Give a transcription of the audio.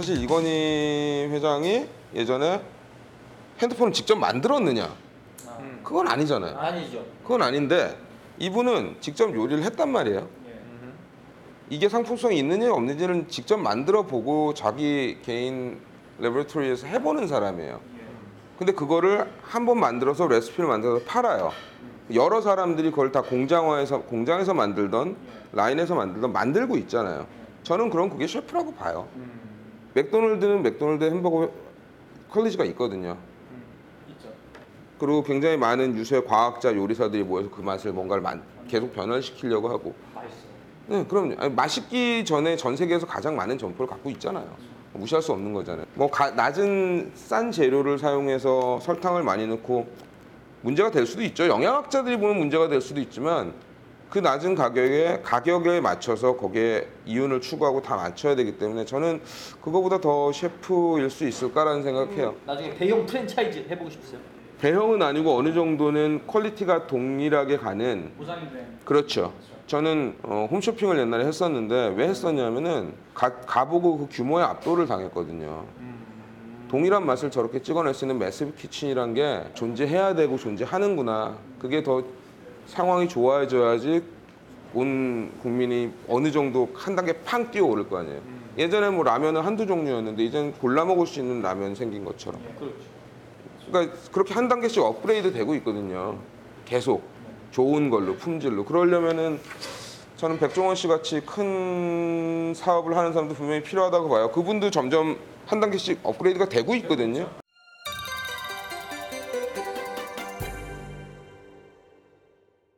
사실 이건희 회장이 예전에 핸드폰을 직접 만들었느냐? 아, 그건 아니잖아요. 아니죠. 그건 아닌데 이분은 직접 요리를 했단 말이에요. 예. 이게 상품성이 있느냐 없느냐는 직접 만들어 보고 자기 개인 레버토리에서 해보는 사람이에요. 예. 근데 그거를 한 번 만들어서 레시피를 만들어서 팔아요. 여러 사람들이 그걸 다 공장화해서 공장에서 만들던 라인에서 만들던 만들고 있잖아요. 저는 그럼 그게 셰프라고 봐요. 음, 맥도날드는 맥도날드 햄버거 quality가 있거든요. 음, 있죠. 그리고 굉장히 많은 유수의 과학자 요리사들이 모여서 그 맛을 뭔가를 만- 계속 변화시키려고 하고. 맛있어요. 네, 그럼 맛있기 전에 전 세계에서 가장 많은 점포를 갖고 있잖아요. 무시할 수 없는 거잖아요. 뭐 가- 낮은 싼 재료를 사용해서 설탕을 많이 넣고 문제가 될 수도 있죠. 영양학자들이 보면 문제가 될 수도 있지만 그 낮은 가격에 가격에 맞춰서 거기에 이윤을 추구하고 다 맞춰야 되기 때문에 저는 그거보다 더 셰프일 수 있을까라는 생각해요. 나중에 대형 프랜차이즈 해보고 싶으세요? 대형은 아니고 어느 정도는 quality가 동일하게 가는 보장이 된. 그렇죠. 저는 어, 홈쇼핑을 옛날에 했었는데 왜 했었냐면은 가, 가보고 그 규모에 압도를 당했거든요. 동일한 맛을 저렇게 찍어낼 수 있는 매스브 키친이란 게 존재해야 되고 존재하는구나. 그게 더 상황이 좋아져야지 온 국민이 어느 정도 한 단계 팡 뛰어오를 거 아니에요. 예전에 뭐 라면은 한두 종류였는데 이제는 골라 먹을 수 있는 라면 생긴 것처럼. 그렇죠. 그러니까 그렇게 한 단계씩 업그레이드 되고 있거든요. 계속 좋은 걸로 품질로. 그러려면은 저는 백종원 씨 같이 큰 사업을 하는 사람도 분명히 필요하다고 봐요. 그분도 점점 한 단계씩 업그레이드가 되고 있거든요.